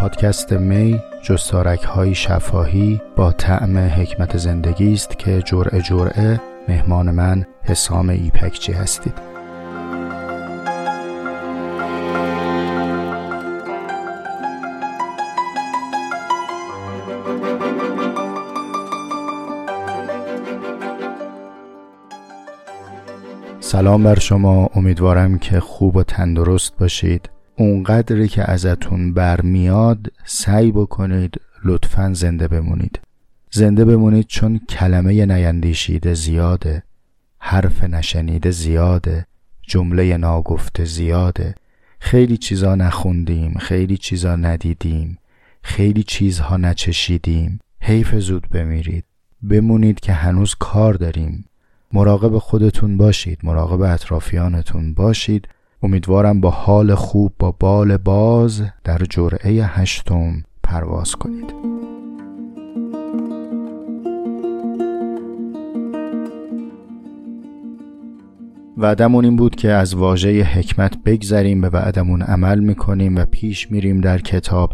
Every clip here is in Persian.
پادکست می جستارک های شفاهی با طعم حکمت زندگی است که جرعه جرعه مهمان من حسام ایپکچی هستید. سلام بر شما. امیدوارم که خوب و تندرست باشید. اونقدری که ازتون برمیاد سعی بکنید لطفا زنده بمونید. زنده بمونید چون کلمه نیندیشیده زیاده حرف نشنیده زیاده جمله ناگفته زیاده. خیلی چیزا نخوندیم خیلی چیزا ندیدیم خیلی چیزها نچشیدیم. حیف زود بمیرید. بمونید که هنوز کار داریم. مراقب خودتون باشید مراقب اطرافیانتون باشید. امیدوارم با حال خوب با بال باز در جرعه هشتم پرواز کنید. وعدمون این بود که از واژه حکمت بگذریم به وعدمون عمل می‌کنیم و پیش میریم در کتاب.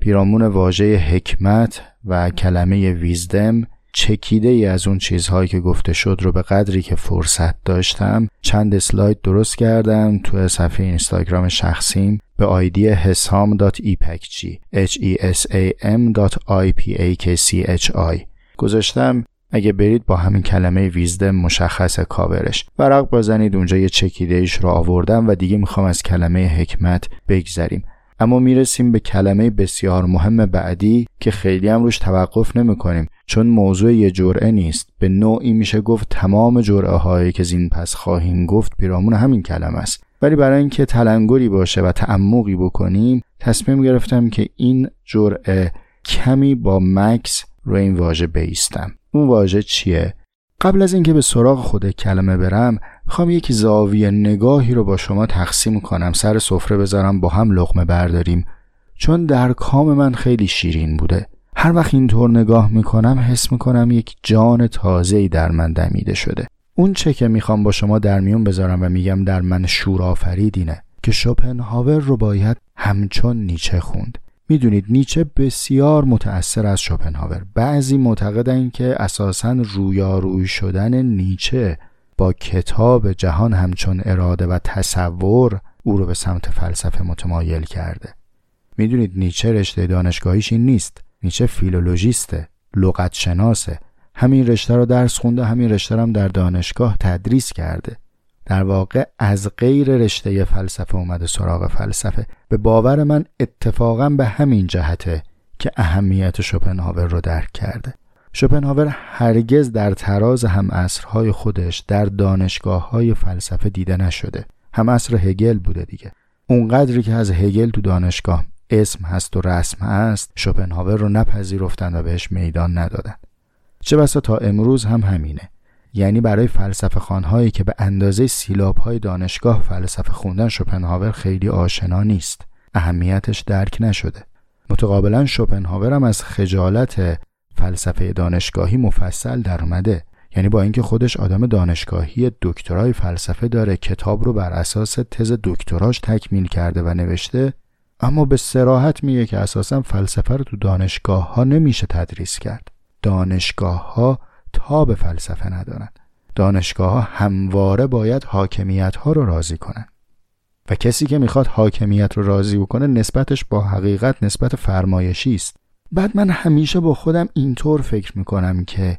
پیرامون واژه حکمت و کلمه ویزدم چکیده ای از اون چیزهایی که گفته شد رو به قدری که فرصت داشتم چند اسلاید درست کردم تو صفحه اینستاگرام شخصیم به آیدی حسام.epakchi h e s a m i p a k c h i. گذاشتم. اگه برید با همین کلمه ویزدم مشخص کاورش. ورق بزنید اونجا یه چکیده ایش رو آوردم و دیگه می‌خوام از کلمه حکمت بگذریم. اما می‌رسیم به کلمه بسیار مهم بعدی که خیلی هم روش توقف نمی کنیم چون موضوع یه جرعه نیست به نوعی میشه گفت تمام جرعه هایی که زین پس خواهیم گفت پیرامون همین کلمه است. ولی برای اینکه تلنگری باشه و تعمقی بکنیم تصمیم گرفتم که این جرعه کمی با مکس رو این واژه بیستم. اون واژه چیه؟ قبل از اینکه به سراغ خود کلمه برم می‌خوام یک زاویه نگاهی رو با شما تقسیم کنم. سر سفره بذارم با هم لقمه برداریم. چون در کام من خیلی شیرین بوده. هر وقت اینطور نگاه می‌کنم حس می‌کنم یک جان تازه‌ای در من دمیده شده. اون چه که می‌خوام با شما در میون بذارم و میگم در من شور آفریدینه که شوپنهاور رو باید همچون نیچه خوند. می‌دونید نیچه بسیار متأثر از شوپنهاور. بعضی معتقدن که اساسا رویاروی شدن نیچه با کتاب جهان همچون اراده و تصور او رو به سمت فلسفه متمایل کرده. می‌دونید نیچه رشته دانشگاهیش این نیست. نیچه فیلولوژیسته لغت شناسه همین رشته رو درس خونده همین رشته هم در دانشگاه تدریس کرده. در واقع از غیر رشته فلسفه اومده سراغ فلسفه. به باور من اتفاقا به همین جهته که اهمیت شوپنهاور رو درک کرده. شوپنهاور هرگز در تراز هم عصرهای خودش در دانشگاه های فلسفه دیده نشده. هم عصر هگل بوده دیگه. اونقدری که از هگل تو دانشگاه اسم هست و رسم هست شوپنهاور رو نپذیرفتند و بهش میدان ندادن. چه بسا تا امروز هم همینه. یعنی برای فلسفه خانهایی که به اندازه سیلاب های دانشگاه فلسفه خوندن شوپنهاور خیلی آشنا نیست. اهمیتش درک نشده. متقابلا شوپنهاور هم از خجالت فلسفه دانشگاهی مفصل در اومده یعنی با اینکه خودش آدم دانشگاهی دکترای فلسفه داره کتاب رو بر اساس تز دکتراش تکمیل کرده و نوشته اما به سراحت میگه که اساسا فلسفه رو تو دانشگاه ها نمیشه تدریس کرد. دانشگاه ها به فلسفه ندارن. دانشگاه ها همواره باید حاکمیت ها رو راضی کنن. و کسی که می‌خواد حاکمیت رو راضی بکنه نسبتش با حقیقت نسبت فرمایشی است. بعد من همیشه با خودم اینطور فکر می‌کنم که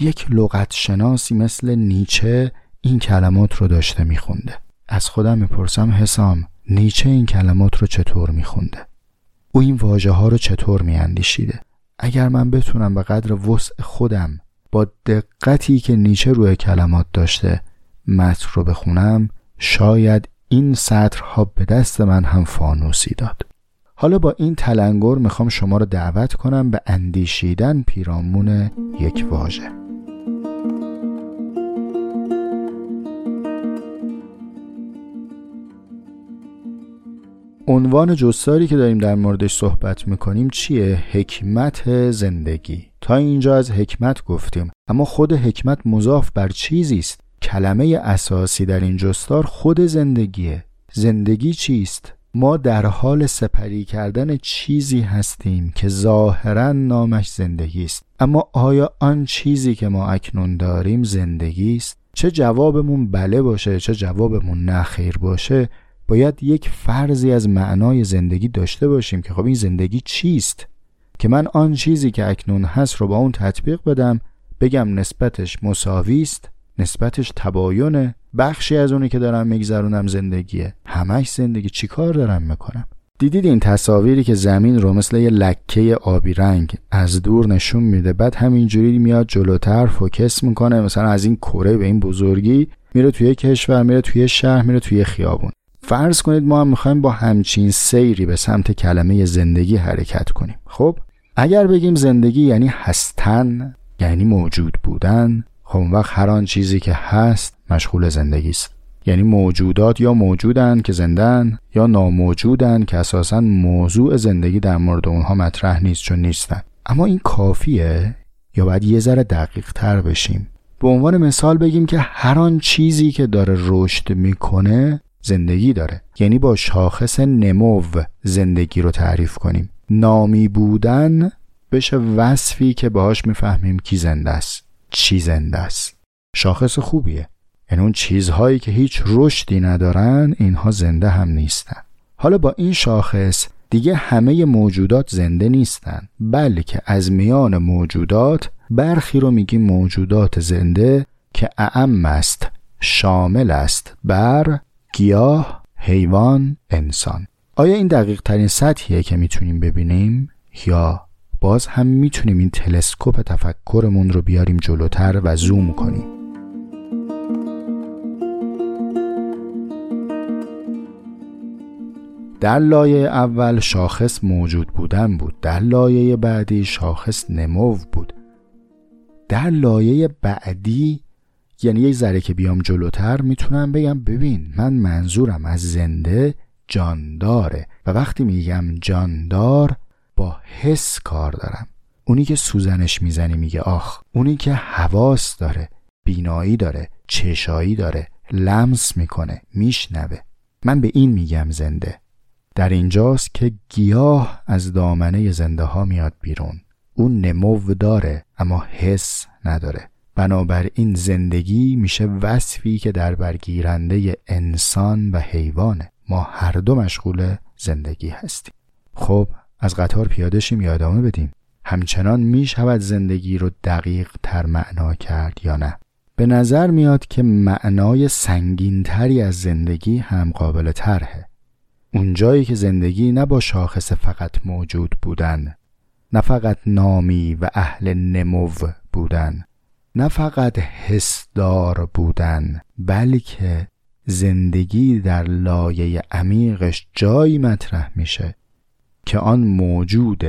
یک لغت شناسی مثل نیچه این کلمات رو داشته میخونده. از خودم می‌پرسم حسام نیچه این کلمات رو چطور میخونده؟ او این واژه ها رو چطور میاندیشیده؟ اگر من بتونم به قدر وسع خودم با دقتی که نیچه روی کلمات داشته متن رو بخونم شاید این سطرها به دست من هم فانوسی داد. حالا با این تلنگر می‌خوام شما رو دعوت کنم به اندیشیدن پیرامون یک واژه. عنوان جستاری که داریم در موردش صحبت می‌کنیم چیه؟ حکمت زندگی. تا اینجا از حکمت گفتیم اما خود حکمت مضاف بر چیزی است. کلمه اساسی در این جستار خود زندگیه. زندگی چیست؟ ما در حال سپری کردن چیزی هستیم که ظاهرا نامش زندگی است. اما آیا آن چیزی که ما اکنون داریم زندگی است؟ چه جوابمون بله باشه چه جوابمون نخیر باشه؟ باید یک فرضی از معنای زندگی داشته باشیم که خب این زندگی چیست؟ که من آن چیزی که اکنون هست رو با اون تطبیق بدم بگم نسبتش مساوی است نسبتش تباینه بخشی از اونی که دارم میگذرونم زندگیه. همش زندگی. چیکار دارم می‌کنم؟ دیدید این تصاویری که زمین رو مثل یه لکه آبی رنگ از دور نشون میده بعد همینجوری میاد جلوتر فوکس می‌کنه مثلا از این کره به این بزرگی میره توی کشور میره توی شهر میره توی خیابون. فرض کنید ما هم می‌خوایم با همچین سیری به سمت کلمه زندگی حرکت کنیم. خب اگر بگیم زندگی یعنی هستن یعنی موجود بودن خب اون وقت هر آن چیزی که هست مشغول زندگی است. یعنی موجودات یا موجودن که زندن یا ناموجودن که اساسا موضوع زندگی در مورد اونها مطرح نیست چون نیستن. اما این کافیه؟ یا باید یه ذره دقیق تر بشیم؟ به عنوان مثال بگیم که هر آن چیزی که داره رشد می‌کنه زندگی داره. یعنی با شاخص نمو زندگی رو تعریف کنیم. نامی بودن بشه وصفی که باهاش می‌فهمیم کی زنده است چی زنده است. شاخص خوبیه. یعنی اون چیزهایی که هیچ رشدی ندارن اینها زنده هم نیستن. حالا با این شاخص دیگه همه موجودات زنده نیستن. بلکه از میان موجودات برخی رو میگیم موجودات زنده که اعم است شامل است بر گیاه حیوان انسان. آیا این دقیق ترین سطحیه که می‌تونیم ببینیم؟ یا باز هم می‌تونیم این تلسکوپ تفکرمون رو بیاریم جلوتر و زوم کنیم؟ در لایه اول شاخص موجود بودن بود. در لایه بعدی شاخص نمو بود. در لایه بعدی یعنی یک ذره که بیام جلوتر می‌تونم بگم ببین من منظورم از زنده جانداره و وقتی میگم جاندار با حس کار دارم. اونی که سوزنش می‌زنی میگه آخ اونی که حواس داره بینایی داره چشایی داره لمس می‌کنه میشنوه. من به این میگم زنده. در اینجاست که گیاه از دامنه زنده ها میاد بیرون. اون نمو داره اما حس نداره. بنابراین زندگی میشه وصفی که در برگیرنده انسان و حیوانه ما هر دو مشغول زندگی هستیم. خب از قطار پیاده شیم یا ادامه بدیم؟ همچنان می شود زندگی رو دقیق تر معنا کرد یا نه؟ به نظر میاد که معنای سنگینتری از زندگی هم قابل طرحه اونجایی که زندگی نه با شاخص فقط موجود بودن نه فقط نامی و اهل نمو بودن نه فقط حسدار بودن بلکه زندگی در لایه عمیقش جایی مطرح میشه که آن موجود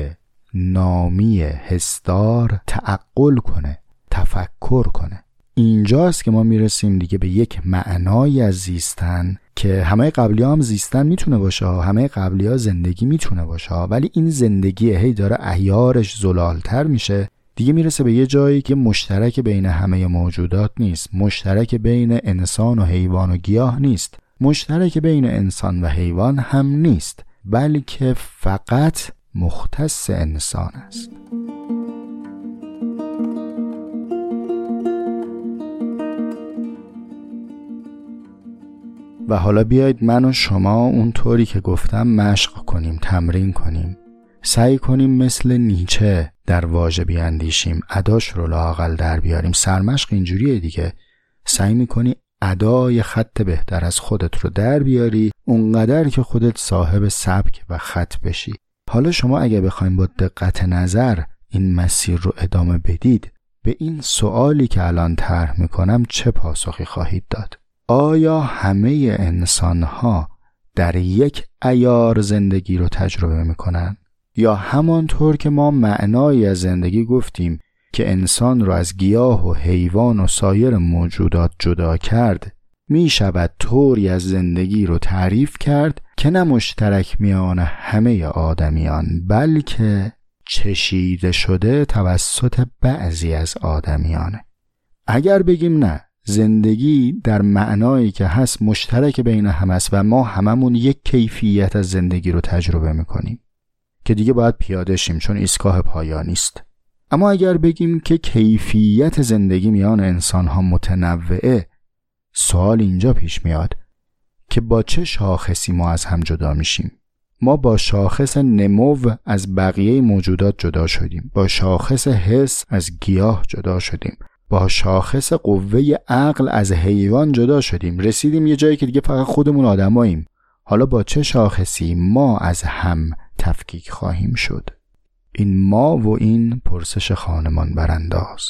نامی حسدار تعقل کنه تفکر کنه. اینجاست که ما می‌رسیم دیگه به یک معنایی از زیستن که همه قبلی هم زیستن می‌تونه باشه همه قبلی ها زندگی می‌تونه باشه ولی این زندگی هی داره احیارش زلالتر میشه. دیگه می‌رسه به یه جایی که مشترک بین همه موجودات نیست. مشترک بین انسان و حیوان و گیاه نیست. مشترک بین انسان و حیوان هم نیست بلکه فقط مختص انسان است. و حالا بیایید من و شما اونطوری که گفتم مشق کنیم تمرین کنیم. سعی کنیم مثل نیچه در واژه بیاندیشیم. اداش رو لاقل در بیاریم. سرمشق اینجوریه دیگه. سعی می‌کنی ادای خط بهتر از خودت رو در بیاری اونقدر که خودت صاحب سبک و خط بشی. حالا شما اگه بخوایم با دقت نظر این مسیر رو ادامه بدید به این سوالی که الان طرح می‌کنم چه پاسخی خواهید داد؟ آیا همه انسان ها در یک ایار زندگی رو تجربه می‌کنن؟ یا همانطور که ما معنایی از زندگی گفتیم که انسان را از گیاه و حیوان و سایر موجودات جدا کرد می شود طوری از زندگی رو تعریف کرد که نه مشترک میان همه آدمیان بلکه چشیده شده توسط بعضی از آدمیانه اگر بگیم نه زندگی در معنایی که هست مشترک بین هم است و ما هممون یک کیفیت از زندگی رو تجربه می‌کنیم. که دیگه باید پیاده شیم چون ایستگاه پایانی است اما اگر بگیم که کیفیت زندگی میان انسان ها متنوعه سوال اینجا پیش میاد که با چه شاخصی ما از هم جدا میشیم؟ ما با شاخص نمو از بقیه موجودات جدا شدیم. با شاخص حس از گیاه جدا شدیم. با شاخص قوه عقل از حیوان جدا شدیم. رسیدیم یه جایی که دیگه فقط خودمون آدماییم. حالا با چه شاخصی ما از هم تفکیک خواهیم شد. این ما و این پرسش خانمان برانداز.